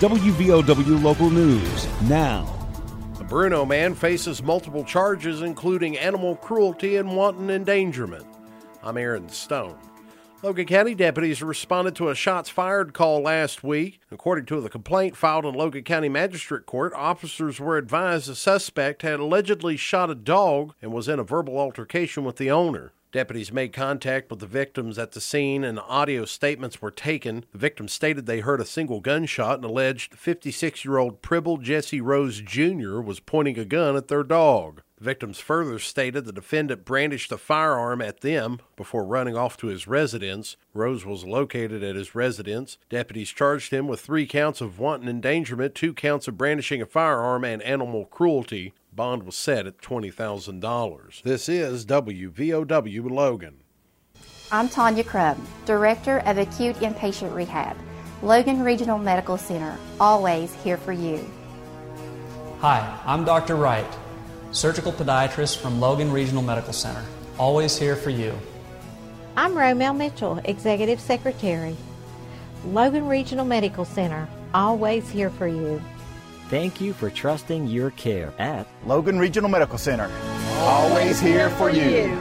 WVOW Local News now. The Bruno man faces multiple charges, including animal cruelty and wanton endangerment. I'm Aaron Stone. Logan County deputies responded to a shots fired call last week. According to the complaint filed in Logan County Magistrate Court, officers were advised the suspect had allegedly shot a dog and was in a verbal altercation with the owner. Deputies made contact with the victims at the scene and audio statements were taken. The victims stated they heard a single gunshot and alleged 56 year old Pribble Jesse Rose Jr. was pointing a gun at their dog. The victims further stated the defendant brandished a firearm at them before running off to his residence. Rose was located at his residence. Deputies charged him with three counts of wanton endangerment, two counts of brandishing a firearm, and animal cruelty. Bond was set at $20,000. This is WVOW Logan. I'm Tanya Crum, Director of Acute Inpatient Rehab, Logan Regional Medical Center, always here for you. Hi, I'm Dr. Wright, surgical podiatrist from Logan Regional Medical Center, always here for you. I'm Romel Mitchell, Executive Secretary, Logan Regional Medical Center, always here for you. Thank you for trusting your care at Logan Regional Medical Center. Always here for you.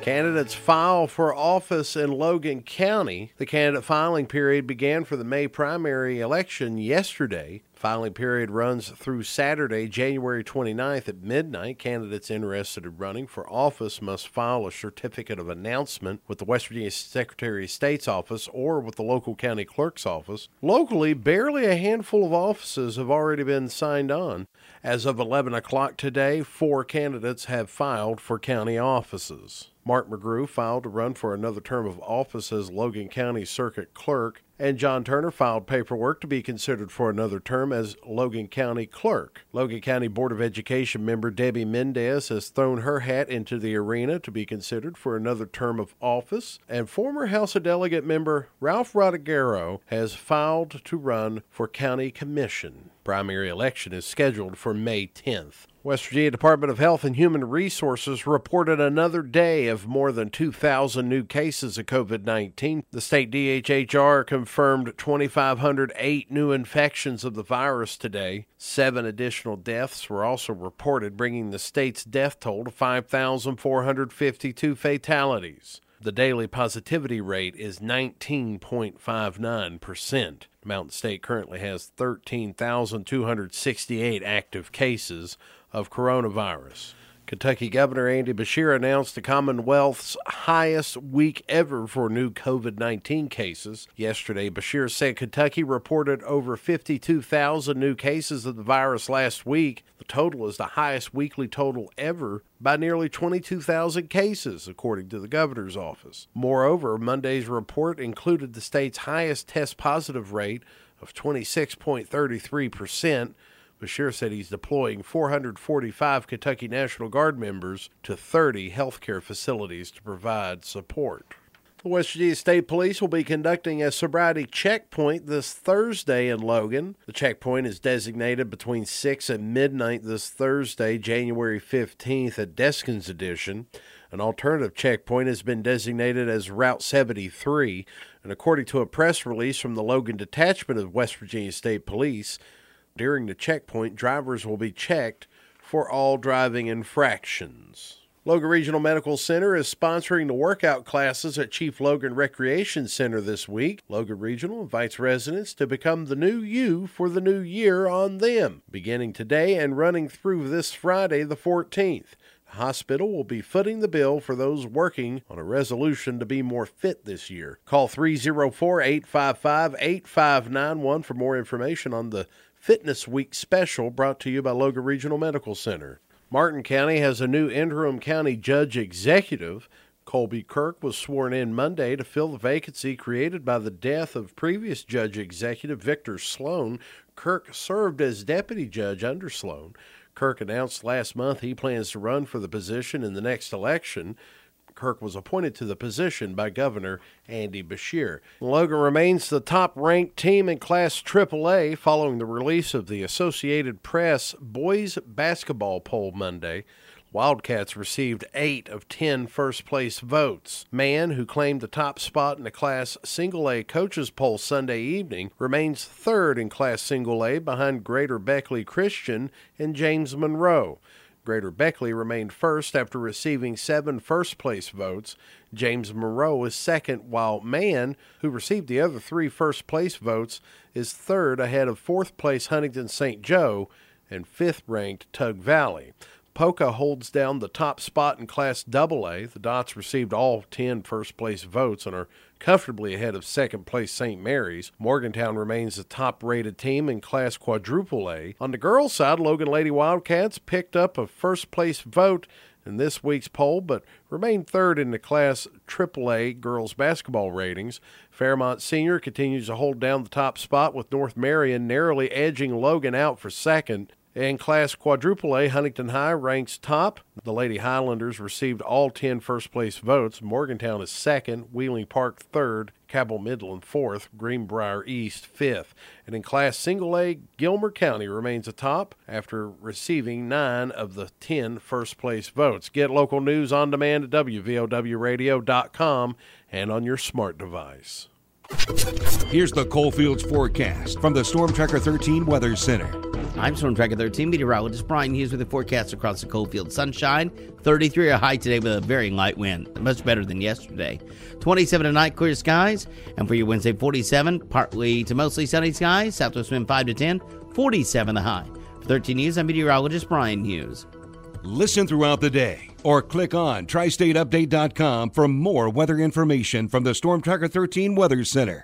Candidates file for office in Logan County. The candidate filing period began for the May primary election yesterday. Filing period runs through Saturday, January 29th at midnight. Candidates interested in running for office must file a certificate of announcement with the West Virginia Secretary of State's office or with the local county clerk's office. Locally, barely a handful of offices have already been signed on. As of 11 o'clock today, four candidates have filed for county offices. Mark McGrew filed to run for another term of office as Logan County Circuit Clerk, and John Turner filed paperwork to be considered for another term as Logan County Clerk. Logan County Board of Education member Debbie Mendez has thrown her hat into the arena to be considered for another term of office, and former House of Delegate member Ralph Rodighiero has filed to run for County Commission. Primary election is scheduled for May 10th. West Virginia Department of Health and Human Resources reported another day of more than 2,000 new cases of COVID 19. The state DHHR confirmed 2,508 new infections of the virus today. Seven additional deaths were also reported, bringing the state's death toll to 5,452 fatalities. The daily positivity rate is 19.59%. Mountain State currently has 13,268 active cases of coronavirus. Kentucky Governor Andy Beshear announced the Commonwealth's highest week ever for new COVID 19 cases. Yesterday, Beshear said Kentucky reported over 52,000 new cases of the virus last week. The total is the highest weekly total ever by nearly 22,000 cases, according to the governor's office. Moreover, Monday's report included the state's highest test positive rate of 26.33 percent Beshear said he's deploying 445 Kentucky National Guard members to 30 healthcare facilities to provide support. The West Virginia State Police will be conducting a sobriety checkpoint this Thursday in Logan. The checkpoint is designated between 6 and midnight this Thursday, January 15th at Deskins Edition. An alternative checkpoint has been designated as Route 73, and according to a press release from the Logan Detachment of West Virginia State Police, during the checkpoint, drivers will be checked for all driving infractions. Logan Regional Medical Center is sponsoring the workout classes at Chief Logan Recreation Center this week. Logan Regional invites residents to become the new you for the new year on them, beginning today and running through this Friday, the 14th. The hospital will be footing the bill for those working on a resolution to be more fit this year. Call 304 855 8591 for more information on the Fitness Week special brought to you by Logan Regional Medical Center. Martin County has a new interim county judge executive. Colby Kirk was sworn in Monday to fill the vacancy created by the death of previous judge executive Victor Sloan. Kirk served as deputy judge under Sloan. Kirk announced last month he plans to run for the position in the next election. Kirk was appointed to the position by Governor Andy Beshear. Logan remains the top ranked team in Class AAA following the release of the Associated Press boys basketball poll Monday. Wildcats received eight of ten first place votes. Mann, who claimed the top spot in the Class Single A coaches poll Sunday evening, remains third in Class Single A behind Greater Beckley Christian and James Monroe. Greater Beckley remained first after receiving seven first place votes. James Monroe is second, while Mann, who received the other three first place votes, is third ahead of fourth place Huntington St. Joe and fifth ranked Tug Valley. Poca holds down the top spot in Class AA. The Dots received all 10 first place votes and are comfortably ahead of second place St. Mary's. Morgantown remains the top rated team in Class Quadruple A. On the girls' side, Logan Lady Wildcats picked up a first place vote in this week's poll, but remained third in the Class AAA girls basketball ratings. Fairmont Senior continues to hold down the top spot with North Marion narrowly edging Logan out for second. In Class Quadruple A, Huntington High ranks top. The Lady Highlanders received all 10 first place votes. Morgantown is second, Wheeling Park third, Cabell Midland fourth, Greenbrier East fifth. And in Class Single A, Gilmer County remains atop after receiving nine of the 10 first place votes. Get local news on demand at WVOWradio.com and on your smart device. Here's the Coalfields forecast from the Storm Tracker 13 Weather Center. I'm Storm Tracker 13 meteorologist Brian Hughes with the forecast across the Coalfield. Sunshine, 33 a high today with a very light wind, much better than yesterday. 27 tonight, clear skies, and for your Wednesday, 47, partly to mostly sunny skies. Southwest wind 5 to 10, 47 the high. For 13 News, I'm meteorologist Brian Hughes. Listen throughout the day or click on tristateupdate.com for more weather information from the Storm Tracker 13 Weather Center.